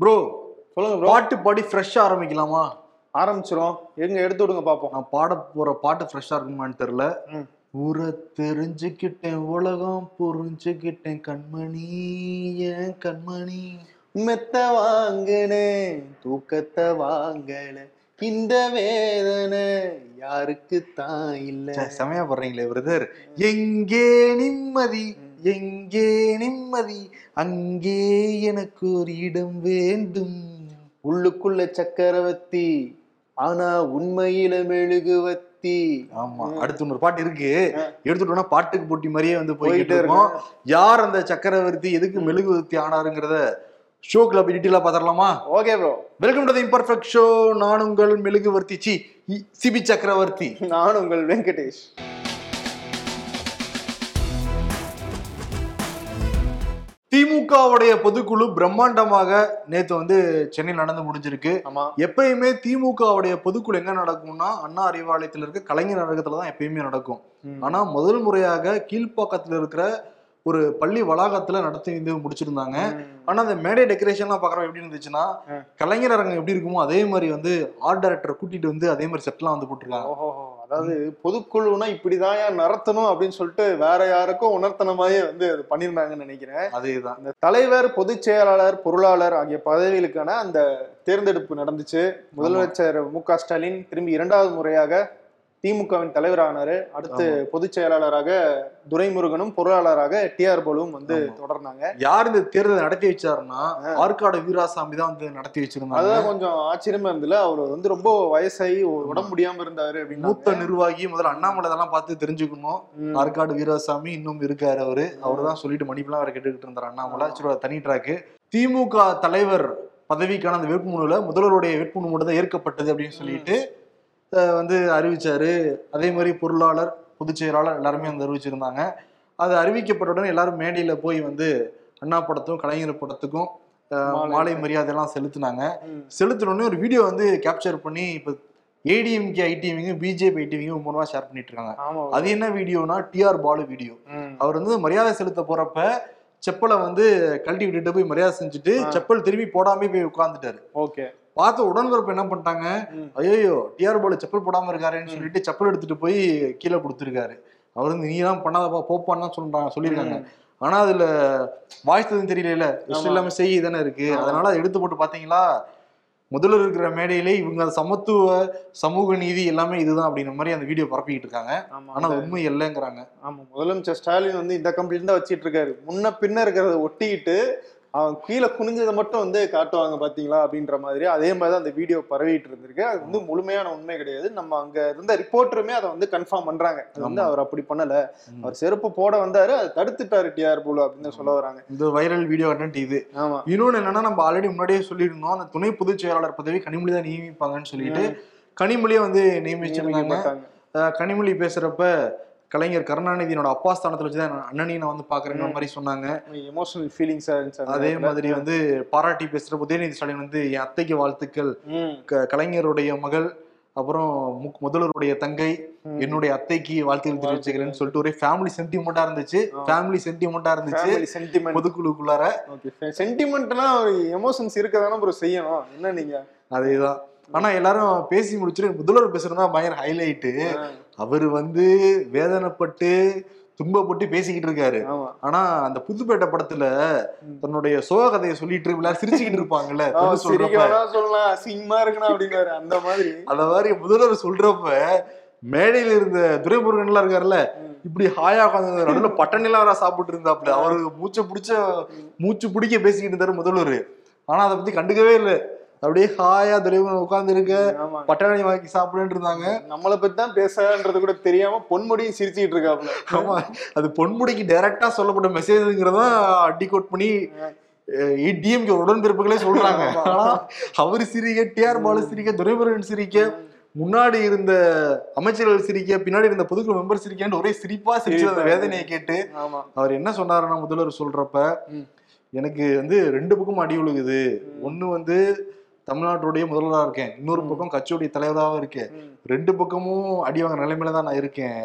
Bro சொல்லுங்க bro பாட்டு பாடி ஃப்ரெஷ்ஷா ஆரம்பிக்கலாமா? ஆரம்பிச்சிரும். எங்க எடுத்து விடுங்க பாப்போம். நான் பாட போற பாட்டு ஃப்ரெஷ்ஷா இருக்குமான்னு தெரியல. ம். ஊரை தெரிஞ்சுக்கிட்டேன் உலகம் புரிஞ்சுக்கிட்டேன் கண்மணி ஏன் கண்மணி. மெத்த வாங்குனே தூக்கத்தை வாங்கல. இந்த வேதனை யாருக்கு தான் இல்ல செமையா படுறீங்களே பிரதர் எங்கே நிம்மதி? எங்கே நிம்மதி? அங்கே எனக்கு ஒரு இடம் வேண்டும். உள்ளுக்குள்ள சக்கரவர்த்தி ஆனா உண்மையில மெழுகுவத்தி ஆமா. அடுத்து இன்னொரு பாட்டு இருக்கு. எடுத்துட்டோம்னா பாட்டுக்கு போட்டி மாதிரியே வந்து போயிட்டு போயிட்டே இருக்கோம். இருக்கு யார் அந்த சக்கரவர்த்தி எதுக்கு மெழுகுவர்த்தி ஆனாருங்கிறத ஷோக்குள்ள போய் டீட்டெயிலா பாத்திரலாமா? Okay bro welcome to imperfect show நான் உங்கள் மெழுகுவர்த்தி. சி சிபி சக்கரவர்த்தி. நான் உங்கள் வெங்கடேஷ். திமுகவுடைய பொதுக்குழு பிரம்மாண்டமாக நேத்து வந்து சென்னையில் நடந்து முடிஞ்சிருக்கு ஆமா எப்பயுமே திமுகவுடைய பொதுக்குழு எங்க நடக்கும்னா அண்ணா அறிவாலயத்துல இருக்க கலைஞர் அரங்கத்துல தான் எப்பயுமே நடக்கும். ஆனா முதல் முறையாக கீழ்ப்பாக்கத்துல இருக்கிற ஒரு பள்ளி வளாகத்துல நடத்தி வந்து முடிச்சிருந்தாங்க. ஆனா அந்த மேடை டெக்கரேஷன்லாம் பாக்குறோம் எப்படி இருந்துச்சுன்னா. கலைஞர் அரங்கம் எப்படி இருக்குமோ அதே மாதிரி வந்து ஆர்ட் டைரக்டரை கூட்டிட்டு வந்து அதே மாதிரி செட்லாம் வந்து போட்டிருக்காங்க அதாவது பொதுக்குழுனா இப்படிதான் ஏன் நடத்தணும் அப்படின்னு சொல்லிட்டு வேற யாருக்கும் உணர்த்தனமாயே வந்து அது பண்ணியிருந்தாங்கன்னு நினைக்கிறேன். அதேதான். இந்த தலைவர் பொதுச் செயலாளர் பொருளாளர் ஆகிய பதவிகளுக்கான அந்த தேர்ந்தெடுப்பு நடந்துச்சு. முதலமைச்சர் மு க ஸ்டாலின் திரும்பி இரண்டாவது முறையாக திமுகவின் தலைவரானாரு. அடுத்து பொதுச் செயலாளராக துரைமுருகனும் பொருளாளராக டி ஆர் பாலுவும் வந்து. தொடர்ந்தாங்க. யார் இந்த தேர்தலை நடத்தி வச்சாருன்னா ஆற்காடு வீராசாமி தான் வந்து நடத்தி வச்சிருந்தாங்க. அதுதான் கொஞ்சம் ஆச்சரியமா இருந்துல அவர் வந்து ரொம்ப வயசாகி உடம்பு முடியாம இருந்தாரு மூத்த அப்படின்னு நிர்வாகி முதல்ல அண்ணாமலை இதெல்லாம் பார்த்து தெரிஞ்சுக்கணும். ஆற்காடு வீராசாமி இன்னும் இருக்காரு அவரு. அவர் தான் சொல்லிட்டு மணிப்பெல்லாம் அவரை கேட்டுக்கிட்டு இருந்தார் அண்ணாமலை. சரி தனி ட்ராக்கு திமுக தலைவர் பதவிக்கான அந்த வேட்புமனுல முதல்வருடைய வேட்புமனு மட்டும் தான் ஏற்கப்பட்டது அப்படின்னு சொல்லிட்டு வந்து அறிவிச்சாரு. அதே மாதிரி பொருளாளர் பொதுச் செயலாளர் எல்லாருமே வந்து அறிவிச்சிருந்தாங்க. அது அறிவிக்கப்பட்ட உடனே எல்லாரும் மேடையில போய் வந்து அண்ணா படத்துக்கும் கலைஞர் படத்துக்கும் மாலை மாலை மரியாதை எல்லாம் செலுத்தினாங்க. ம். செலுத்தின உடனே ஒரு வீடியோ வந்து கேப்சர் பண்ணி இப்போ ஏடிஎம்கே ஐடிவிங்க பிஜேபி ஐடிவிங்க மூலமா ஷேர் பண்ணிட்டு இருக்காங்க அது என்ன வீடியோனா டிஆர் பாலு வீடியோ. அவர் வந்து மரியாதை செலுத்த போறப்ப செப்பலை வந்து கழட்டி விட்டுட்டு போய் மரியாதை செஞ்சுட்டு. செப்பல் திரும்பி போடாம போய் உட்கார்ந்துட்டாரு. ஓகே. பார்த்த உடன்பிறப்பு என்ன பண்ணிட்டாங்க. ஐயோ டிஆர் பாலு செப்பல் போடாம இருக்காருன்னு சொல்லிட்டு செப்பல் எடுத்துட்டு போய் கீழே கொடுத்துருக்காரு. அவர் வந்து நீலாம் பண்ணாதப்பா போப்பான்னு சொல்றாங்க சொல்லியிருக்காங்க. ஆனா அதுல எதுவும் தெரியல இஷ்டம். இல்லாம செய்தி தானே இருக்கு. அதனால அதை எடுத்து போட்டு பாத்தீங்களா முதல்ல இருக்கிற மேடையிலே இவங்க சமத்துவ சமூக நீதி எல்லாமே இதுதான் அப்படிங்கிற மாதிரி அந்த வீடியோ பரப்பிக்கிட்டு இருக்காங்க. ஆனா உண்மை இல்லைங்கிறாங்க. ஆமா. முதலமைச்சர் ஸ்டாலின் வந்து இந்த கம்ப்ளைண்ட் தான் வச்சிட்டு இருக்காரு. முன்ன பின்ன இருக்கிறத ஒட்டிக்கிட்டு அவன் கீழே குனிஞ்சதை மட்டும் வந்து காட்டுவாங்க பாத்தீங்களா அப்படின்ற மாதிரி. அதே மாதிரி தான் அந்த வீடியோ பரவிட்டு இருந்திருக்கு. அது வந்து முழுமையான உண்மை கிடையாது. நம்ம அங்க இருந்த ரிப்போர்ட்டருமே அதை வந்து கன்ஃபார்ம் பண்றாங்க. அது வந்து. அவர் அப்படி பண்ணல. அவர் செருப்பு போட வந்தாரு அதை தடுத்துட்டாரு டிஆர் போல அப்படின்னு சொல்ல வராங்க. இந்த வைரல் வீடியோ கண்டென்ட் இது. ஆமா. இன்னொன்னு என்னன்னா நம்ம ஆல்ரெடி முன்னாடியே சொல்லியிருந்தோம் அந்த துணை பொதுச் செயலாளர் பதவி கனிமொழி தான் நியமிப்பாங்கன்னு சொல்லிட்டு கனிமொழியை வந்து நியமிச்சிருந்தாங்க. கனிமொழி பேசுறப்ப கலைஞர் கருணாநிதியோட அப்பா ஸ்தானத்துல வச்சு தான் அண்ணனையும் நான் வந்து பாக்குறேங்கிற மாதிரி சொன்னாங்க. எமோஷனல் ஃபீலிங்ஸா இருந்துச்சு அதே. மாதிரி வந்து பாராட்டி பேசுற உதயநிதி ஸ்டாலின் வந்து என் அத்தைக்கு வாழ்த்துக்கள். கலைஞருடைய மகள் அப்புறம் மு- முதல்வருடைய தங்கை. என்னுடைய அத்தைக்கு வாழ்த்துக்கள் தெரிவிச்சுக்கிறேன்னு சொல்லிட்டு ஒரே ஃபேமிலி சென்டிமெண்டா இருந்துச்சு. ஃபேமிலி சென்டிமெண்டா இருந்துச்சு. Family sentiment. பொதுக்குழுக்குள்ளார சென்டிமெண்ட்னா எமோஷன்ஸ் இருக்க தானே ப்ரோ செய்யணும். என்ன நீங்க? அதேதான். ஆனா எல்லாரும் பேசி முடிச்சுட்டு முதல்வர் பேசுறதா பயங்கர ஹைலைட்டு அவர் வந்து வேதனைப்பட்டு துன்பப்பட்டு பேசிக்கிட்டு இருக்காரு. ஆனா அந்த புதுப்பேட்டை படத்துல தன்னுடைய சோக கதையை சொல்லிட்டு எல்லாரும் சிரிச்சுக்கிட்டு இருப்பாங்கல்ல சொல்லலாம் அசிங்கமா இருக்கணும் அப்படின்னாரு அந்த மாதிரி. அந்த மாதிரி முதல்வர் சொல்றப்ப மேடையில இருந்த துரைமுருகன் எல்லாம் இருக்காருல்ல. இப்படி ஹாயா உட்காந்து நடுவில் பட்டணிலாம் வேற சாப்பிட்டு இருந்தாப்ல அவருக்கு மூச்சை பிடிச்ச மூச்சு பிடிக்க பேசிக்கிட்டு இருந்தாரு முதல்வர். ஆனா அதை பத்தி கண்டுக்கவே இல்லை. அப்படியே ஹாயா துரைமுருகன் உட்கார்ந்து இருக்க பட்டாணி வாங்கி சாப்பிடுன்னு இருந்தாங்க. நம்மளை பத்தி தான் பேசுறது கூட தெரியாம பொன்முடியும் சிரிச்சுக்கிட்டு இருக்காப்ல ஆமா. அது பொன்முடிக்கு டைரக்டா சொல்லப்பட்ட மெசேஜ்ங்கிறதா அடிகோட் பண்ணி டிஎம்கே உடன்பிறப்புகளே சொல்றாங்க. ஆனா அவரு சிரிக்க டிஆர் பாலு சிரிக்க துரைமுருகன் சிரிக்க முன்னாடி இருந்த அமைச்சர்கள் சிரிக்க பின்னாடி இருந்த பொதுக்குழு மெம்பர் சிரிக்கன்னு ஒரே சிரிப்பா சிரிச்சு அந்த. வேதனையை கேட்டு அவர் என்ன சொன்னாருன்னா முதல்வர் சொல்றப்ப. எனக்கு வந்து ரெண்டு பக்கம் அடி விழுகுது ஒண்ணு வந்து தமிழ்நாட்டுடைய முதல்வரா இருக்கேன். இன்னொரு பக்கம் கட்சியுடைய தலைவராகவும் இருக்கேன். ரெண்டு பக்கமும் அடி வாங்க நிலைமையில தான் நான் இருக்கேன்.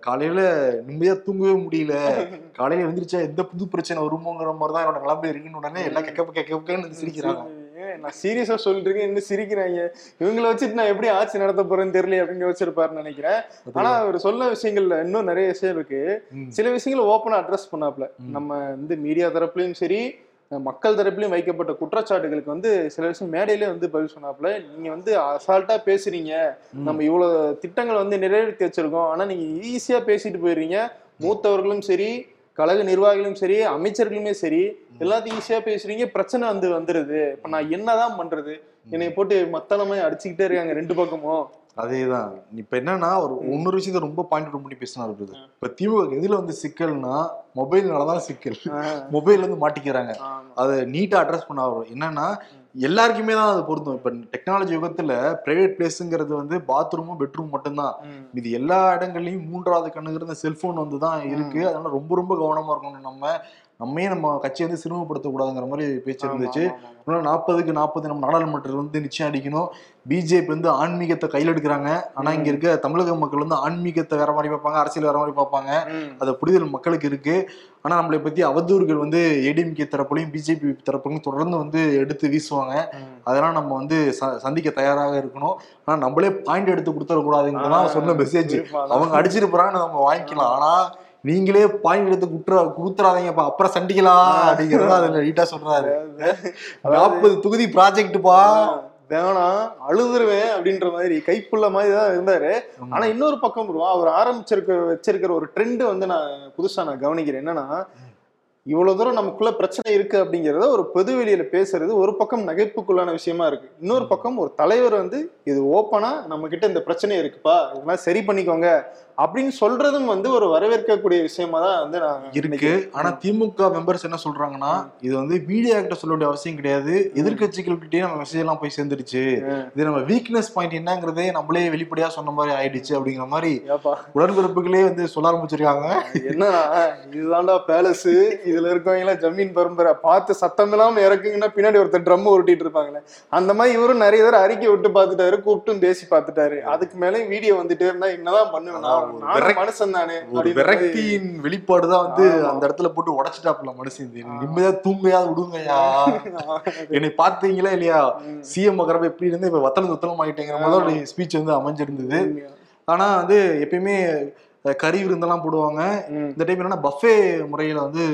காலையில நிம்மதியா தூங்கவே முடியல. காலையில எழுந்திரிச்சா எந்த புது பிரச்சனை வருமோங்கிற மாதிரி தான் என்னோட நிலைமை இருக்குன்னு உடனே எல்லாம் கெக்க கெக்கன்னு சிரிக்கிறாங்க. நான் சீரியஸா சொல்லிட்டு இருக்கேன் இன்னும் சிரிக்கிறாங்க? இவங்கள வச்சுட்டு நான் எப்படி ஆட்சி நடத்த போறேன்னு தெரியல அப்படின்னு யோசிச்சிருப்பாருன்னு நினைக்கிறேன். ஆனா அவர் சொன்ன விஷயங்கள்ல இன்னும் நிறைய விஷயம் இருக்கு. சில விஷயங்களை ஓப்பனா அட்ரஸ் பண்ணாப்ல நம்ம வந்து மீடியா தரப்புலயும் சரி மக்கள் தரப்புலயும் வைக்கப்பட்ட குற்றச்சாட்டுகளுக்கு வந்து சில விஷயம் மேடையிலே வந்து பதில் சொன்னாப்ல நீங்க வந்து அசால்ட்டா பேசுறீங்க. நம்ம இவ்வளவு திட்டங்கள் வந்து நிறைவேற்றி வச்சிருக்கோம். ஆனா நீங்க ஈஸியா பேசிட்டு போயிடுறீங்க. மூத்தவர்களும் சரி கழக நிர்வாகிகளும் சரி அமைச்சர்களுமே சரி எல்லாத்தையும் ஈஸியா பேசுறீங்க. பிரச்சனை வந்து வந்துருது. இப்ப நான் என்னதான் பண்றது? என்னை போட்டு மத்தளமே அடிச்சுக்கிட்டே இருக்காங்க ரெண்டு பக்கமும். அதேதான். இப்ப என்னன்னா ஒரு இன்னொரு விஷயத்த ரொம்ப பாயிண்ட் அவுட் பண்ணி பேசினாரு பிரதர் இப்ப திமுக எதுல வந்து சிக்கல்னா மொபைல்னாலதான் சிக்கல். மொபைல் வந்து மாட்டிக்கிறாங்க. அதை நீட்டா அட்ரஸ் பண்ண வரும் என்னன்னா எல்லாருக்குமே தான் அது பொருந்தும். இப்ப டெக்னாலஜி யுகத்துல பிரைவேட் பிளேஸ்ங்கிறது வந்து பாத்ரூமும் பெட்ரூம் மட்டும்தான். இது எல்லா இடங்கள்லயும் மூன்றாவது கண்ணுங்கிறது செல்போன் வந்து தான் இருக்கு. அதனால ரொம்ப ரொம்ப கவனமா இருக்கணும் நம்ம. நம்மே நம்ம கட்சியை வந்து சிரமப்படுத்தக்கூடாதுங்கிற மாதிரி பேச்சு இருந்துச்சு. ஆமா. நாற்பதுக்கு நாற்பது நம்ம நாடாளுமன்றத்தில் வந்து நிச்சயம் அடிக்கணும். பிஜேபி வந்து ஆன்மீகத்தை கையில் எடுக்கிறாங்க. ஆனா இங்க இருக்க தமிழக மக்கள் வந்து ஆன்மீகத்தை வேற மாதிரி பார்ப்பாங்க அரசியல் வேற மாதிரி பார்ப்பாங்க. அது புரிதல் மக்களுக்கு இருக்கு. ஆனா நம்மளை பத்தி அவதூறுகள் வந்து ஏடிஎம்கே தரப்புலையும் பிஜேபி தரப்புலையும் தொடர்ந்து வந்து எடுத்து வீசுவாங்க. அதெல்லாம் நம்ம வந்து ச- சந்திக்க தயாராக இருக்கணும். ஆனா நம்மளே பாயிண்ட் எடுத்து கொடுத்துடக்கூடாதுங்கிறதான் சொன்ன மெசேஜ் அவங்க அடிச்சிட்டு போறாங்கன்னு நம்ம வாங்கிக்கலாம். ஆனா நீங்களே பாயிண்ட் எடுத்து குற்ற குடுத்துறாதீங்கப்பா அப்புறம் சண்டிக்கலாம் அப்படிங்கறத அதுல நீட்டா சொல்றாரு. நாற்பது தொகுதி ப்ராஜெக்ட்பா வேணாம் அழுதுருவேன் அப்படின்ற மாதிரி கைப்புள்ள மாதிரி தான் இருந்தாரு. ஆனா இன்னொரு பக்கம் அவர் ஆரம்பிச்சிருக்க வச்சிருக்கிற ஒரு ட்ரெண்ட் வந்து நான் புதுசா நான் கவனிக்கிறேன். என்னன்னா இவ்வளவு தூரம் நமக்குள்ள பிரச்சனை இருக்கு அப்படிங்கறத ஒரு பொது வெளியில பேசுறது ஒரு பக்கம் நகைப்புக்குள்ளான விஷயமா இருக்கு. இன்னொரு பக்கம் ஒரு தலைவர் வந்து இது ஓப்பனா நம்ம கிட்ட இந்த பிரச்சனை இருக்குப்பா. இதெல்லாம் சரி பண்ணிக்கோங்க. அப்படின்னு சொல்றதும் வந்து ஒரு வரவேற்கக்கூடிய விஷயமா தான் வந்து நான் இருக்கு. ஆனா திமுக மெம்பர்ஸ் என்ன சொல்றாங்கன்னா இது வந்து மீடியா கிட்ட சொல்ல வேண்டிய அவசியம் கிடையாது. எதிர்கட்சிகள்கிட்டயே நம்ம மெசேஜ் எல்லாம் போய் சேர்ந்துருச்சு இது நம்ம வீக்னஸ் பாயிண்ட் என்னங்கிறதே நம்மளே வெளிப்படையா சொன்ன மாதிரி ஆயிடுச்சு அப்படிங்கிற மாதிரி உடன்பிறப்புகளே வந்து சொல்ல ஆரம்பிச்சிருக்காங்க. என்னன்னா இதுதான்டா பேலஸ் இதுல இருக்கவங்க எல்லாம் ஜமீன் பரம்பரை. பார்த்து சத்தம் இல்லாம இறக்குங்கன்னா பின்னாடி ஒருத்தர் ட்ரம் உருட்டிட்டு இருப்பாங்களே. அந்த மாதிரி இவரும் நிறைய தடவை அறிக்கை விட்டு பார்த்துட்டாரு கூப்பிட்டும் பேசி பார்த்துட்டாரு. அதுக்கு மேலே வீடியோ வந்துட்டே இருந்தா என்னதான் பண்ணுவேன் மனுஷன் தானே ஒரு. விரக்தியின் வெளிப்பாடுதான் வந்து. அந்த இடத்துல போட்டு உடைச்சிட்டாப்புல மனுஷன் நிம்மதியா தூங்கையா விடுங்கய்யா. என்னை பார்த்தீங்களா இல்லையா. சிஎம் மகரப்ப எப்படி இருந்து இப்ப வத்தலம் துத்தலம் ஆகிட்டேங்கிற மாதிரி ஸ்பீச் வந்து அமைஞ்சிருந்தது. ஆனா வந்து எப்பயுமே கறி விருந்தெல்லாம் போடுவாங்க. இந்த டைம் என்னன்னா பஃபே முறையில வந்து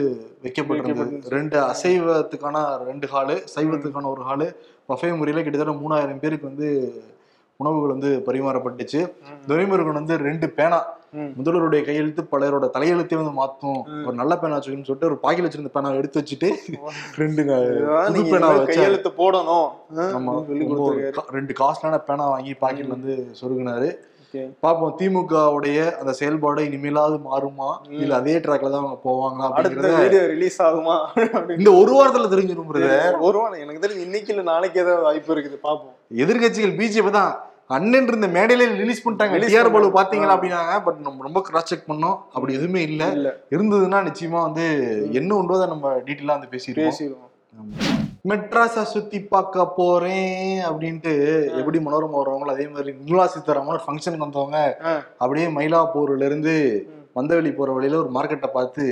வைக்கப்பட்டிருந்தது. ரெண்டு அசைவத்துக்கான ரெண்டு ஹாலு சைவத்துக்கான ஒரு ஹாலு பஃபே முறையில கிட்டத்தட்ட மூணாயிரம் பேருக்கு வந்து உணவுகள் வந்து பரிமாறப்பட்டுச்சு. துரைமுருகன் வந்து ரெண்டு பேனா. முதல்வருடைய கையெழுத்து பலரோட தலையெழுத்தே வந்து மாத்தும். ஒரு நல்ல பேனா வச்சுக்கணும்னு சொல்லிட்டு ஒரு பாக்கெட் வச்சிருந்த பேனா எடுத்து வச்சுட்டு ரெண்டு பேனா கையெழுத்து போடணும். ரெண்டு காஸ்ட்லான பேனா வாங்கி பாக்கெட்ல வந்து சொருகினாரு. பாப்போம் திமுக உடைய அந்த செயல்பாடு இனிமேலாவது மாறுமா? இல்ல அதே ட்ராக்ல தான் அவங்க போவாங்களா அடுத்த அப்படிங்கறத வீடியோ ரிலீஸ் ஆகுமா இந்த ஒரு வாரத்துல தெரிஞ்சிடும் ஒரு வாரம் எனக்கு தெரிஞ்சு இன்னைக்கு இல்ல நாளைக்கு ஏதாவது வாய்ப்பு இருக்குது பாப்போம். எதிர்கட்சிகள் பிஜேபி தான். அண்ணன் இருந்த மேடையில ரிலீஸ் பண்ணிட்டாங்க. டிஆர் பாலு. பாத்தீங்களா அப்படின்னாங்க. பட் நம்ம ரொம்ப கிராஸ் செக் பண்ணோம். அப்படி எதுவுமே இல்ல. இருந்ததுன்னா நிச்சயமா வந்து என்ன உண்டோ நம்ம டீட்டெயிலா வந்து பேசிடுவோம். பேசிடுவோம். மெட்ராஸ சுத்தி பார்க்க போறேன் அப்படின்ட்டு எப்படி மனோரமா வருவாங்களோ அதே மாதிரி நிர்மலா சீதாராமன் ஒரு ஃபங்க்ஷனுக்கு வந்தவங்க. அப்படியே மயிலாப்பூர்ல இருந்து. வந்தவெளி போற வழியில ஒரு மார்க்கெட்டை பார்த்து.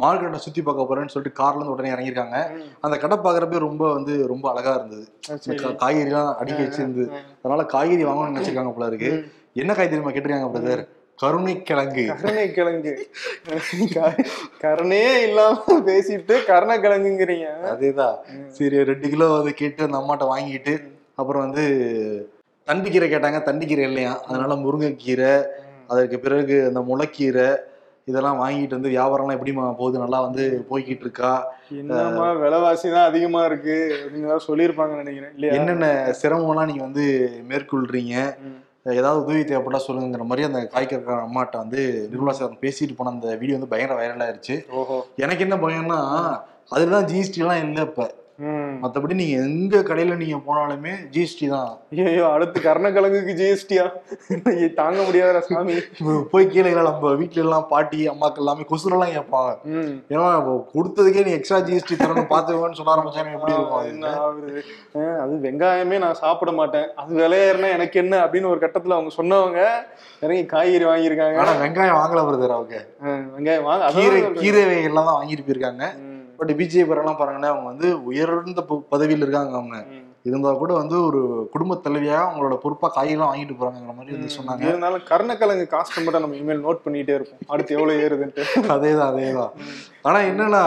மார்க்கெட்டை சுத்தி பார்க்க போறேன்னு சொல்லிட்டு கார்ல இருந்து உடனே இறங்கியிருக்காங்க. அந்த கடை பார்க்கறப்ப ரொம்ப வந்து ரொம்ப அழகா இருந்தது ஆ, இந்த சரி. கா- காய்கறிலாம் அடுக்கி வச்சிருந்தது ஆ. அதனால காய்கறி வாங்கணும்னு நினைச்சிருக்காங்க போல இருக்கு. என்ன காய் தெரியுமா கேட்டிருக்காங்க பிரதர் கருணை கிழங்கு க- கருணையே இல்லாம பேசிட்டு கருணை கிழங்குங்கிறீங்க அதேதான் சரி ரெண்டு கிலோ வந்து கேட்டு அந்த அம்மாட்ட வாங்கிட்டு அப்புறம் வந்து தண்டிக்கீரை கேட்டாங்க. தண்டிக்கீரை இல்லையா? அதனால முருங்கைக்கீரை அதற்கு பிறகு அந்த முளைக்கீரை இதெல்லாம் வாங்கிட்டு வந்து வியாபாரம்லாம் எப்படிமா போகுது? நல்லா வந்து போய்கிட்டு இருக்கா என்னமா விலைவாசி தான் அதிகமா இருக்கு. அப்படின்னு சொல்லியிருப்பாங்கன்னு நினைக்கிறேன். என்னென்ன சிரமம்லாம் நீங்க வந்து மேற்கொள்றீங்க. ஏதாவது உதவி தேவைப்பட்டா சொல்லுங்கிற மாதிரி அந்த காய்கறி அம்மாட்ட வந்து நிர்மலா சார் பேசிட்டு போன அந்த வீடியோ வந்து பயங்கர வைரல் ஆயிருச்சு. எனக்கு என்ன பயம்னா அதுலதான் ஜிஎஸ்டி எல்லாம் இல்லை இப்ப. ம். மத்தபடி நீங்க எங்க கடையில நீங்க போனாலுமே ஜிஎஸ்டி தான். ஐயோ அடுத்து கருணக்கிழங்குக்கு ஜிஎஸ்டியா தாங்க முடியாத சாமி. போய் கீழே நம்ம வீட்ல எல்லாம் பாட்டி அம்மாக்கள் எல்லாமே கொசுரெல்லாம் கேட்பாங்க. ம். ஏன்னா கொடுத்ததுக்கே நீ எக்ஸ்ட்ரா ஜிஎஸ்டி தரணும் பாத்துக்கோன்னு சொல்ல ஆரம்பிச்சாங்க எப்படி இருக்கும் அது? வெங்காயமே நான் சாப்பிட மாட்டேன். அது விலையேறினா எனக்கு என்ன அப்படின்னு ஒரு கட்டத்துல அவங்க சொன்னவங்க இறங்கி காய்கறி வாங்கியிருக்காங்க. ஆனா வெங்காயம் வாங்கல வருது அவங்க வெங்காயம் வாங்க கீரை. கீரை வகைகள்லாம் தான் வாங்கிட்டு போயிருக்காங்க. பட் பிஜேபி எல்லாம் பாருங்கன்னா அவங்க வந்து உயர்ந்த பதவியில இருக்காங்க அவங்க. இருந்தா கூட வந்து ஒரு குடும்ப தலைவியா அவங்களோட பொறுப்பா காய்கறிலாம் வாங்கிட்டு போறாங்கிற மாதிரி வந்து சொன்னாங்க. இருந்தாலும் கருணக்கிழங்கு காஸ்ட் மட்டும் நம்ம இமெயில் நோட் பண்ணிட்டே இருப்போம். அடுத்து எவ்வளவு ஏறுதுன்ட்டு. அதேதான் அதேதான். ஆனா என்னன்னா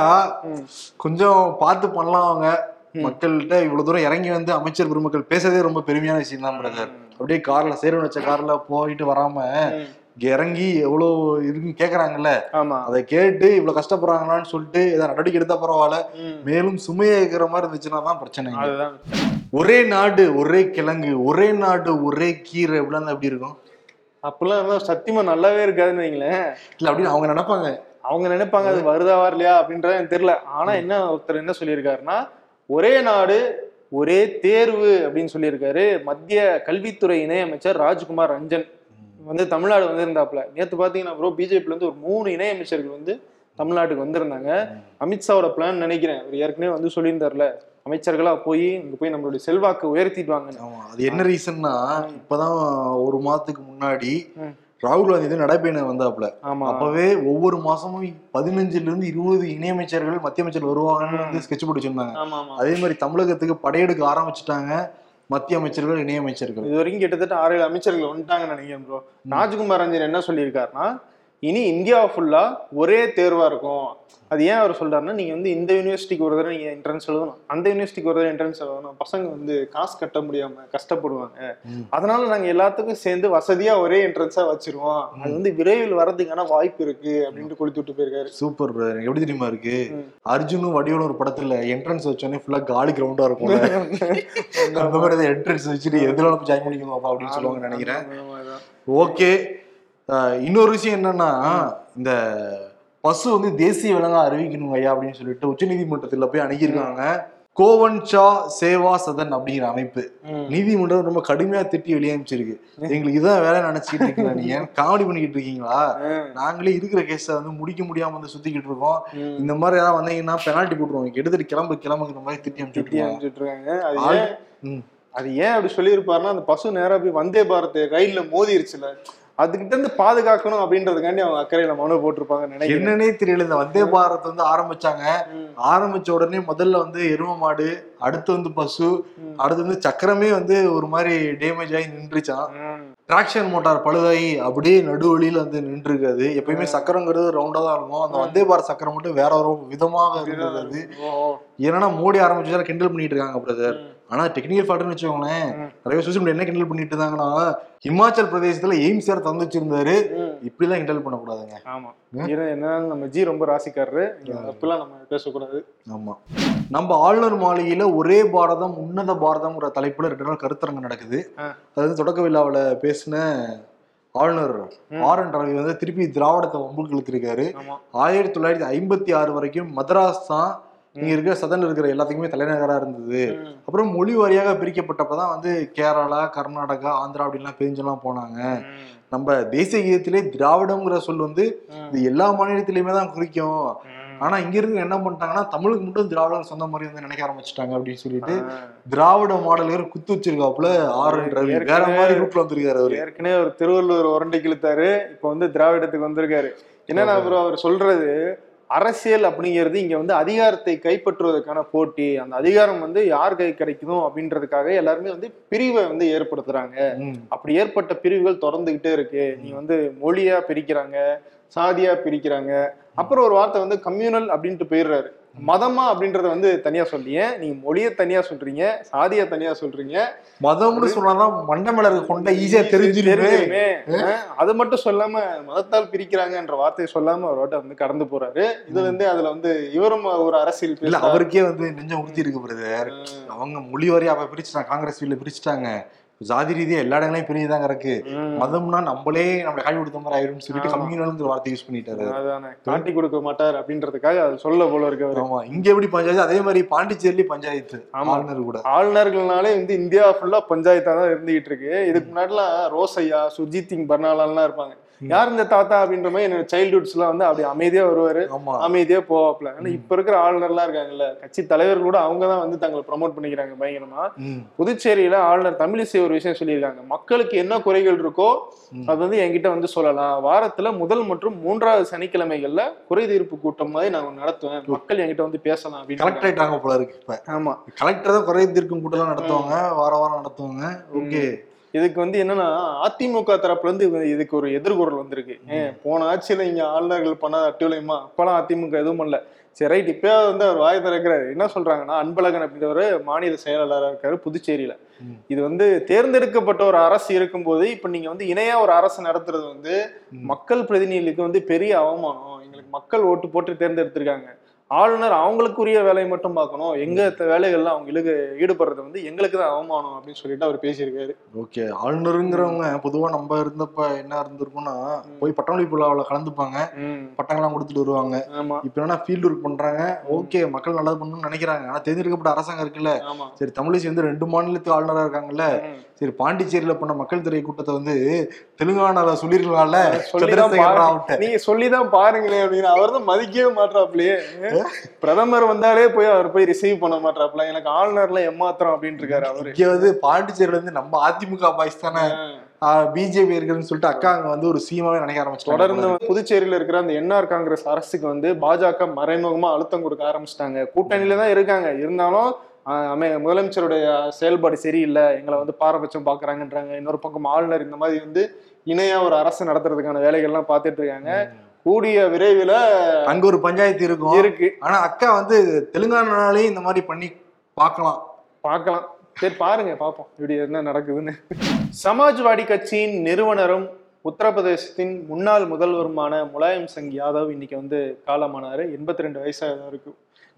கொஞ்சம் பார்த்து பண்ணலாம் அவங்க. மக்கள்கிட்ட இவ்வளவு தூரம் இறங்கி வந்து அமைச்சர் பெருமக்கள் பேசுறதே ரொம்ப பெருமையான விஷயம் தான் பிரதர் அப்படியே கார்ல சேரன் வச்ச கார்ல போயிட்டு வராம இறங்கி எவ்வளவு இருக்குன்னு கேக்குறாங்கல்ல? ஆமா. அதை கேட்டு இவ்வளவு கஷ்டப்படுறாங்களான்னு சொல்லிட்டு ஏதாவது நடவடிக்கை எடுத்தா பரவாயில்ல. மேலும் சுமையா இருக்கிற மாதிரி இருந்துச்சுன்னா தான் பிரச்சனை ஒரே நாடு ஒரே கிழங்கு ஒரே நாடு ஒரே கீரை இப்படிலாம் எப்படி இருக்கும்? அப்பெல்லாம் இருந்தா சத்தியமா நல்லாவே இருக்காதுன்னு வைங்களேன். இல்ல அப்படின்னு அவங்க நினைப்பாங்க. அவங்க நினைப்பாங்க அது வருதா வரலையா அப்படின்றது எனக்கு தெரியல. ஆனா என்ன ஒருத்தர் என்ன சொல்லியிருக்காருன்னா ஒரே நாடு ஒரே தேர்வு அப்படின்னு சொல்லியிருக்காரு. மத்திய கல்வித்துறை இணையமைச்சர் ராஜ்குமார் ரஞ்சன். வந்து தமிழ்நாடு வந்திருந்தாப்ல நேத்து பாத்தீங்கன்னா ப்ரோ பிஜேபில இருந்து ஒரு மூணு இணையமைச்சர்கள் வந்து தமிழ்நாட்டுக்கு வந்திருந்தாங்க. அமித்ஷாவோட பிளான் நினைக்கிறேன். அவர் ஏற்கனவே வந்து சொல்லியிருந்தார்ல அமைச்சர்களா போய் இங்க போய் நம்மளுடைய செல்வாக்கு உயர்த்திட்டு வாங்க ஆமா அது என்ன ரீசன்னா இப்பதான் ஒரு மாதத்துக்கு முன்னாடி. ராகுல் காந்தி வந்து நடைபயணம் வந்தாப்புல. அப்பவே ஒவ்வொரு மாசமும் பதினஞ்சுல இருந்து இருபது இணையமைச்சர்கள் மத்திய அமைச்சர் வருவாங்கன்னு வந்து ஸ்கெட்ச் போட்டு வச்சிருந்தாங்க அதே மாதிரி தமிழகத்துக்கு படையெடுக்க ஆரம்பிச்சுட்டாங்க. மத்திய அமைச்சர்கள் இணையமைச்சர்கள். இது வரைக்கும் கிட்டத்தட்ட ஆறு ஏழு அமைச்சர்கள் வந்துட்டாங்கன்னு நினைக்கிறேன் ப்ரோ ராஜ்குமார் ரஞ்சன் என்ன சொல்லியிருக்காருன்னா இனி இந்தியா ஃபுல்லா ஒரே தேர்வா இருக்கும். அது ஏன் அவர் சொல்றாருன்னா நீங்க வந்து இந்த யூனிவர்சிட்டிக்கு ஒரு தடவை நீங்க என்ட்ரன்ஸ் எழுதணும். அந்த யூனிவர்சிட்டிக்கு ஒரு தடவை என்ட்ரன்ஸ் எழுதணும். பசங்க வந்து காசு கட்ட முடியாம கஷ்டப்படுவாங்க. அதனால நாங்க எல்லாத்துக்கும் சேர்ந்து வசதியா ஒரே என்ட்ரன்ஸா வச்சிருவோம். அது வந்து விரைவில் வர்றதுக்கான வாய்ப்பு இருக்கு அப்படின்ட்டு கொளுத்தி விட்டு போயிருக்காரு. சூப்பர். எனக்கு எப்படி தெரியுமா இருக்கு. அர்ஜுனும் வடிவலும் ஒரு படத்துல என்ட்ரன்ஸ் வச்சோடனே ஃபுல்லா காலி கிரவுண்டா இருக்கும் அந்த மாதிரி என்ட்ரன்ஸ் வச்சுட்டு எதுல ஜாயின் பண்ணிக்கணும் அப்படின்னு சொல்லுவாங்க நினைக்கிறேன். ஓகே இன்னொரு விஷயம் என்னன்னா இந்த பசு வந்து தேசிய விலங்கா அறிவிக்கணும் ஐயா அப்படின்னு சொல்லிட்டு உச்சநீதிமன்றத்துல போய் அணுகியிருக்காங்க. கோவன் சா சேவா சதன் அப்படிங்கிற அமைப்பு. நீதிமன்றம் ரொம்ப கடுமையா திட்டி வெளியே அனுப்பிச்சிருக்கு எங்களுக்கு இதான் வேலை நினைச்சிட்டு இருக்கீங்களா நீங்க? காமெடி பண்ணிக்கிட்டு இருக்கீங்களா. நாங்களே இருக்கிற கேஸை வந்து முடிக்க முடியாம வந்து சுத்திக்கிட்டு இருக்கோம். இந்த மாதிரி ஏதாவது வந்தீங்கன்னா பெனால்ட்டி போட்டுருவோம் எடுத்துட்டு கிளம்பு கிளம்புங்கிற மாதிரி திட்டி அனுப்பிச்சுட்டு அனுப்பிச்சிட்டு இருக்காங்க ஏன். அது ஏன் அப்படி சொல்லியிருப்பாருன்னா அந்த பசு நேரா போய் வந்தே பாரத் ரயில்ல மோதிருச்சுல. அதுகிட்ட இருந்து பாதுகாக்கணும் அப்படின்றதுக்காண்டி அவங்க அக்கறையில மனு போட்டிருப்பாங்கன்னு நினைக்கிறேன். என்னன்னே தெரியல. இந்த வந்தே பாரத் வந்து ஆரம்பிச்சாங்க. ஆரம்பிச்ச உடனே முதல்ல வந்து எரும மாடு அடுத்து வந்து பசு. அடுத்து வந்து சக்கரமே வந்து ஒரு மாதிரி டேமேஜ் ஆகி நின்றுச்சான். டிராக்ஷன் மோட்டார் பழுதாகி அப்படியே நடுவழியில வந்து நின்றுருக்காது. எப்பயுமே சக்கரங்கிறது ரவுண்டா தான் இருக்கும். அந்த வந்தே பாரத் சக்கரம் மட்டும் வேற ஒரு விதமாக இருந்தது. ஏன்னா மோடி ஆரம்பிச்சதால கிண்டல் பண்ணிட்டு இருக்காங்க பிரதர். ஆனா டெக்னிக்கல் ஃபால்ட்னு வச்சுக்கோங்களேன். நிறைய சோசியல் மீடியா என்ன கிண்டல் பண்ணிட்டு இருந்தாங்கன்னா ஹிமாச்சல் பிரதேசத்துல எய்ம்ஸ் யார் தந்து வச்சிருந்தாரு. இப்படி எல்லாம் கிண்டல் பண்ணக்கூடாதுங்க ஆமா என்னன்னா நம்ம ஜி ரொம்ப ராசிக்காரரு. தப்புலாம் நம்ம பேசக்கூடாது. ஆமா. நம்ம ஆளுநர் மாளிகையில ஒரே பாரதம் உன்னத பாரதம்ங்கிற தலைப்புல ரெண்டு நாள் கருத்தரங்கு நடக்குது. அது வந்து தொடக்க விழாவுல பேசின ஆளுநர் ஆர் என் ரவி வந்து திருப்பி திராவிடத்தை வம்புக்கு இழுத்திருக்காரு. ஆயிரத்தி தொள்ளாயிரத்தி ஐம்பத்தி ஆறு வரைக்கும் மதராஸ் தான் இங்க இருக்கிற சதன்ல இருக்கிற எல்லாத்துக்குமே தலைநகரா இருந்தது. அப்புறம் மொழி வாரியாக பிரிக்கப்பட்டப்பதான் வந்து கேரளா கர்நாடகா ஆந்திரா அப்படின்லாம் பிரிஞ்செல்லாம் போனாங்க. நம்ம தேசிய கீதத்திலே திராவிடம்ங்கிற சொல் வந்து. இது எல்லா மாநிலத்திலயுமே தான் குறிக்கும். ஆனா இங்க இருந்து என்ன பண்ணிட்டாங்கன்னா தமிழுக்கு மட்டும் திராவிடம் சொந்த மாதிரி வந்து நினைக்க ஆரம்பிச்சிட்டாங்க அப்படின்னு சொல்லிட்டு. திராவிட மாடல் குத்து வச்சிருக்காப்புல ஆர் ரவி வேற மாதிரி ரூட்ல வந்திருக்காரு அவரு ஏற்கனவே ஒரு திருவள்ளுவர் உரண்டை கிழித்தாரு இப்ப வந்து திராவிடத்துக்கு வந்திருக்காரு என்னன்னா ப்ரோ அவர் சொல்றது அரசியல் அப்படிங்கிறது இங்க வந்து அதிகாரத்தை கைப்பற்றுவதற்கான போட்டி அந்த அதிகாரம் வந்து யார் கை கிடைக்குதோ அப்படின்றதுக்காக எல்லாருமே வந்து பிரிவை வந்து ஏற்படுத்துறாங்க. அப்படி ஏற்பட்ட பிரிவுகள் தொடர்ந்துகிட்டே இருக்கு. நீ வந்து மொழியா பிரிக்கிறாங்க சாதியா பிரிக்கிறாங்க. அப்புறம் ஒரு வார்த்தை வந்து கம்யூனல் அப்படின்ட்டு போயிடுறாரு. மதமா அப்படின்றத வந்து தனியா சொல்லிய நீங்க மொழியை தனியா சொல்றீங்க சாதியா தனியா சொல்றீங்க. மதம்னு சொன்னாதான் மண்டை மேல இருக்க கொண்ட ஈஸியா தெரிஞ்சிருமே. அது மட்டும் சொல்லாம மதத்தால் பிரிக்கிறாங்கன்ற வார்த்தையை சொல்லாம ஒரு வாட்டை வந்து கடந்து போறாரு. இது வந்து அதுல வந்து இவரும் ஒரு அரசியல் இல்ல. அவருக்கே வந்து நெஞ்சம் உறுத்தி இருக்கு பிரதர். அவங்க மொழி வாரியா அவ பிரிச்சுட்டாங்க காங்கிரஸ் வீட்ல பிரிச்சுட்டாங்க. ஜாதி ரீதியா எல்லா இடங்களையும் பிரிஞ்சுதாங்க இருக்கு. ம். மதம்னா நம்மளே நம்மளை காட்டி கொடுத்த மாதிரி ஆயிரும்னு சொல்லிட்டு. கம்யூனல்ங்கிற வார்த்தை யூஸ் பண்ணிட்டாரு. அதானே. காட்டி கொடுக்க மாட்டார் அப்படின்றதுக்காக அது சொல்ல போல இருக்கு ஆமா. இங்க எப்படி பஞ்சாயத்து? அதே மாதிரி பாண்டிச்சேரியில பஞ்சாயத்து. ஆளுநர் கூட. ஆளுநர்கள்னாலே வந்து இந்தியா ஃபுல்லா பஞ்சாயத்தா தான் இருந்துகிட்டு இருக்கு. இதுக்கு முன்னாடிலாம் ரோசையா சுர்ஜித் சிங் பர்னாலாலாம் இருப்பாங்க. யார் இந்த தாத்தா அப்படின்ற மாதிரி என்னோட சைல்ட்ஹுட்ஸ் எல்லாம் வந்து அப்படி அமைதியா வருவாரு. அமைதியா போவாப்ல ஆனா இப்ப இருக்கிற ஆளுநர்லாம் இருக்காங்கல்ல கட்சி தலைவர்கள் கூட அவங்க தான் வந்து தங்களை ப்ரமோட் பண்ணிக்கிறாங்க பயங்கரமா. புதுச்சேரியில ஆளுநர் தமிழிசை ஒரு விஷயம் சொல்லியிருக்காங்க. மக்களுக்கு என்ன குறைகள் இருக்கோ. அது வந்து என்கிட்ட வந்து சொல்லலாம். வாரத்துல முதல் மற்றும் மூன்றாவது சனிக்கிழமைகள்ல குறை தீர்ப்பு கூட்டம் மாதிரி நான் நடத்துவேன். மக்கள் என்கிட்ட வந்து பேசலாம் அப்படின்னு கலெக்டரேட் ஆக போல இருக்கு இப்ப. ஆமா. கலெக்டர் தான் குறை தீர்க்கும் கூட்டம்லாம் நடத்துவாங்க. வார வாரம் நடத்துவாங்க. ஓகே. இதுக்கு வந்து என்னன்னா அதிமுக தரப்புல இருந்து இது- இதுக்கு ஒரு எதிர்குரல் வந்திருக்கு. போன ஆட்சியில இங்க ஆளுநர்கள் பண்ணாத அட்டுவலையுமா அப்பெல்லாம் அதிமுக எதுவும் பண்ணல. சரி ரைட். இப்பயாவது வந்து அவர் வாய் திறக்கிறாரு. என்ன சொல்றாங்கன்னா அன்பழகன் அப்படின்றவர் மாநில செயலாளராக இருக்காரு புதுச்சேரியில. இது வந்து தேர்ந்தெடுக்கப்பட்ட ஒரு அரசு இருக்கும்போது இப்ப நீங்க வந்து இணையா ஒரு அரசு நடத்துறது வந்து. மக்கள் பிரதிநிதிகளுக்கு வந்து பெரிய அவமானம். எங்களுக்கு மக்கள் ஓட்டு போட்டு தேர்ந்தெடுத்திருக்காங்க. ஆளுநர் அவங்களுக்குரிய வேலையை மட்டும் பார்க்கணும். எங்க த- வேலைகள்ல அவங்களுக்கு ஈடுபடுறது வந்து எங்களுக்கு தான் அவமானம் அப்படின்னு சொல்லிட்டு அவர் பேசியிருக்காரு. ஓகே. ஆளுநருங்கிறவங்க பொதுவா நம்ம இருந்தப்ப என்ன இருந்திருக்கும்னா போய் பட்டமளிப்பு விழாவில் கலந்துப்பாங்க. பட்டங்கள்லாம் கொடுத்துட்டு வருவாங்க. இப்ப என்ன ஃபீல்டு ஒர்க் பண்றாங்க. ஓகே மக்கள் நல்லது பண்ணணும்னு நினைக்கிறாங்க. ஆனா தேர்ந்தெடுக்கப்பட்ட அரசாங்கம் இருக்குல்ல. சரி தமிழிசை வந்து ரெண்டு மாநிலத்து ஆளுநரா இருக்காங்கல்ல. சரி பாண்டிச்சேரியில பண்ண மக்கள் திரை கூட்டத்தை வந்து தெலுங்கானால சொல்லிருக்கலாம்ல? நீங்க சொல்லிதான் பாருங்களேன் அப்படின்னு அவர் தான் மதிக்கவே மாட்டாப்லயே பிரதமர் வந்தாலே போய் அவர் போய் ரிசீவ் பண்ண மாட்டாப்ல எனக்கு ஆளுநர்ல எம்மாத்திரம் அப்படின்னு இருக்காரு அவரு. இங்க வந்து பாண்டிச்சேரியில இருந்து நம்ம அதிமுக பாய்ஸ் தானே? பிஜேபி இருக்குன்னு சொல்லிட்டு அக்கா அங்க வந்து ஒரு சீமாவே நினைக்க ஆரம்பிச்சிட்டாங்க. தொடர்ந்து புதுச்சேரியில இருக்கிற அந்த என்ஆர் காங்கிரஸ் அரசுக்கு வந்து பாஜக மறைமுகமா அழுத்தம் கொடுக்க ஆரம்பிச்சிட்டாங்க. கூட்டணியில தான் இருக்காங்க. இருந்தாலும் அமை முதலமைச்சருடைய செயல்பாடு சரியில்லை எங்களை வந்து பாரபட்சம் பாக்குறாங்கன்றாங்க. இன்னொரு பக்கம் ஆளுநர் இந்த மாதிரி வந்து இணையா ஒரு அரசு நடத்துறதுக்கான வேலைகள்லாம் பார்த்துட்டு இருக்காங்க. கூடிய விரைவில் அங்க ஒரு பஞ்சாயத்து இருக்கும். இருக்கு. ஆனா அக்கா வந்து தெலுங்கானாலே இந்த மாதிரி பண்ணி பார்க்கலாம் பார்க்கலாம் சரி பாருங்க பார்ப்போம் இப்படி என்ன நடக்குதுன்னு. சமாஜ்வாடி கட்சியின் நிறுவனரும் உத்தரப்பிரதேசத்தின் முன்னாள் முதல்வருமான முலாயம் சிங் யாதவ் இன்னைக்கு வந்து காலமானாரு. எண்பத்தி ரெண்டு வயசாக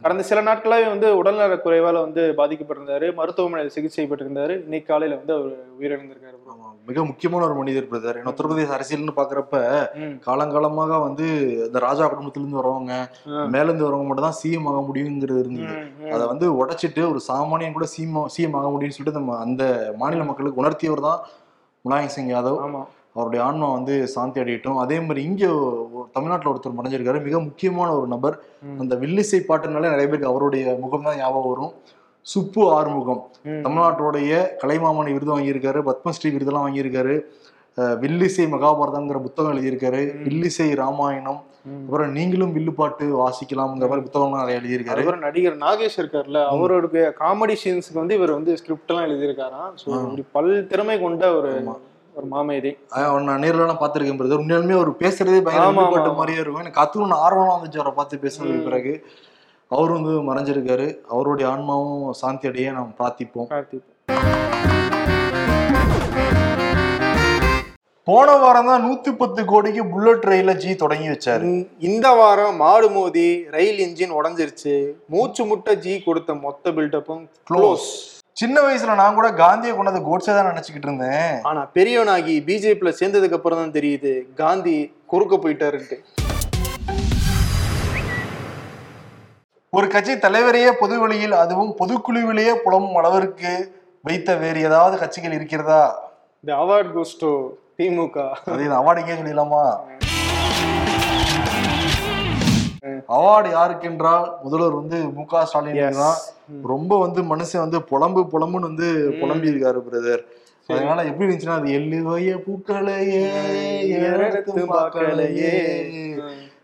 கடந்த சில நாட்களாவே வந்து உடல்நலக் குறைவால வந்து பாதிக்கப்பட்டிருந்தாரு. மருத்துவமனையில் சிகிச்சை பெற்றிருந்தாரு. இன்னைக்கு காலையில வந்து அவர் உயிரிழந்திருக்காரு மிக முக்கியமான ஒரு மனிதர் பிரதர் ஏன்னா உத்தரப்பிரதேச அரசியல்னு பாக்குறப்ப. காலங்காலமாக வந்து இந்த ராஜா குடும்பத்துல இருந்து வரவங்க ஆ. மேல இருந்து வரவங்க மட்டும் தான் சிஎம் ஆக முடியுங்கிறது இருந்தது. அதை வந்து உடைச்சிட்டு ஒரு சாமானியன் கூட சிஎம் சிஎம் ஆக முடியும்னு சொல்லிட்டு நம்ம அந்த மாநில மக்களுக்கு உணர்த்தியவர் தான் முலாயம் சிங் யாதவ். ஆமா. அவருடைய ஆன்மா வந்து சாந்தி அடையட்டும். அதே மாதிரி இங்க தமிழ்நாட்டுல ஒருத்தர் மறைஞ்சிருக்காரு. மிக முக்கியமான ஒரு நபர். அந்த வில்லிசை பாட்டுனாலே நிறைய பேருக்கு அவருடைய முகம் தான் ஞாபகம் வரும். சுப்பு ஆறுமுகம். தமிழ்நாட்டுடைய கலைமாமணி விருது வாங்கியிருக்காரு. பத்மஸ்ரீ விருதெல்லாம் வாங்கியிருக்காரு. வில்லிசை மகாபாரதங்கிற புத்தகம் எழுதியிருக்காரு. வில்லிசை ராமாயணம். அப்புறம் நீங்களும் வில்லு பாட்டு வாசிக்கலாம்ங்கிற மாதிரி புத்தகம்லாம் நிறைய எழுதியிருக்காரு. அதுக்கப்புறம் நடிகர் நாகேஷ் இருக்கார்ல. அவருடைய காமெடி சீன்ஸ்க்கு வந்து இவர் வந்து ஸ்கிரிப்ட் எல்லாம் எழுதியிருக்காராம். ஸோ இப்படி பல் திறமை கொண்ட ஒரு ஒரு மாமேதை அவனை நான் நேர்ல எல்லாம் பார்த்திருக்கேன் பிரதர் உண்மையாலுமே அவர் பேசுறதே பயங்கர ஆமா, வில்லு பாட்டு ஆமா. மாதிரியே இருக்கும். எனக்கு கத்துக்கணும்னு ஆர்வம்லாம் வந்துச்சு அவரை பார்த்து பேசுனதுக்கு. பிறகு. அவர் வந்து மறைஞ்சிருக்காரு. அவருடைய ஆன்மாவும் சாந்தி அடைய நாம் பிரார்த்திப்போம். போன வாரம் தான் நூத்தி பத்து கோடிக்கு புல்லட் ரயில ஜி தொடங்கி வச்சாரு. இந்த- இந்த வாரம் மாடு மோதி ரயில் இன்ஜின் உடைஞ்சிருச்சு. மூச்சு முட்டை ஜி கொடுத்த மொத்த பில்டப்பும் க்ளோஸ் சின்ன வயசுல நான் கூட காந்தியை கொண்டது கோட்ஸே தான் நினைச்சுக்கிட்டு இருந்தேன். ஆனா பெரியவனாகி பிஜேபியில சேர்ந்ததுக்கு அப்புறம் தான் தெரியுது காந்தி குறுக்க போயிட்டாருன்ட்டு. ஒரு கட்சி தலைவரையே பொது வழியில் அதுவும் பொதுக்குழுவிலேயே புலம்பும் அளவிற்கு வைத்த வேறு ஏதாவது கட்சிகள் இருக்கிறதா? இந்த அவார்ட் கோஸ்டோ திமுக. அது அவார்டுக்கே சொல்லிடலாமா? அவார்டு யாருக்கு என்றால் முதல்வர் வந்து மு க ஸ்டாலின் தான். ரொம்ப வந்து மனுஷன் வந்து புலம்பு புலம்புன்னு வந்து புலம்பி இருக்காரு பிரதர் அதனால எப்படி இருந்துச்சுன்னா அது எள்ளுவைய பூக்களையே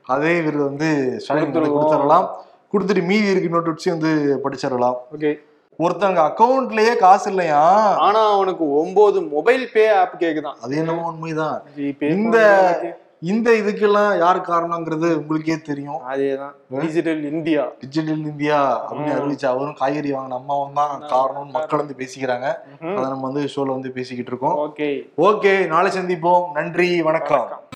அதே விருது வந்து ஸ்டாலின். கொடுத்துடலாம் கொடுத்துட்டு மீதி இருக்கு நோட்டு வந்து படிச்சிடலாம். ஓகே. ஒருத்தவங்க அக்கவுண்ட்லயே காசு இல்லையா? ஆனா அவனுக்கு ஒன்பது மொபைல் பே ஆப் கேக்குதான். அது என்னமோ உண்மைதான். இந்த- இந்த இதுக்கெல்லாம் யார் காரணங்கிறது உங்களுக்கே தெரியும். அதேதான். டிஜிட்டல் இந்தியா டிஜிட்டல் இந்தியா அப்படின்னு அறிவிச்சு அவரும் காய்கறி வாங்கின அம்மாவும் தான் காரணம்னு மக்கள் வந்து பேசிக்கிறாங்க அதை நம்ம வந்து ஷோல வந்து பேசிக்கிட்டு இருக்கோம். ஓகே. ஓகே நாளை சந்திப்போம். நன்றி வணக்கம்.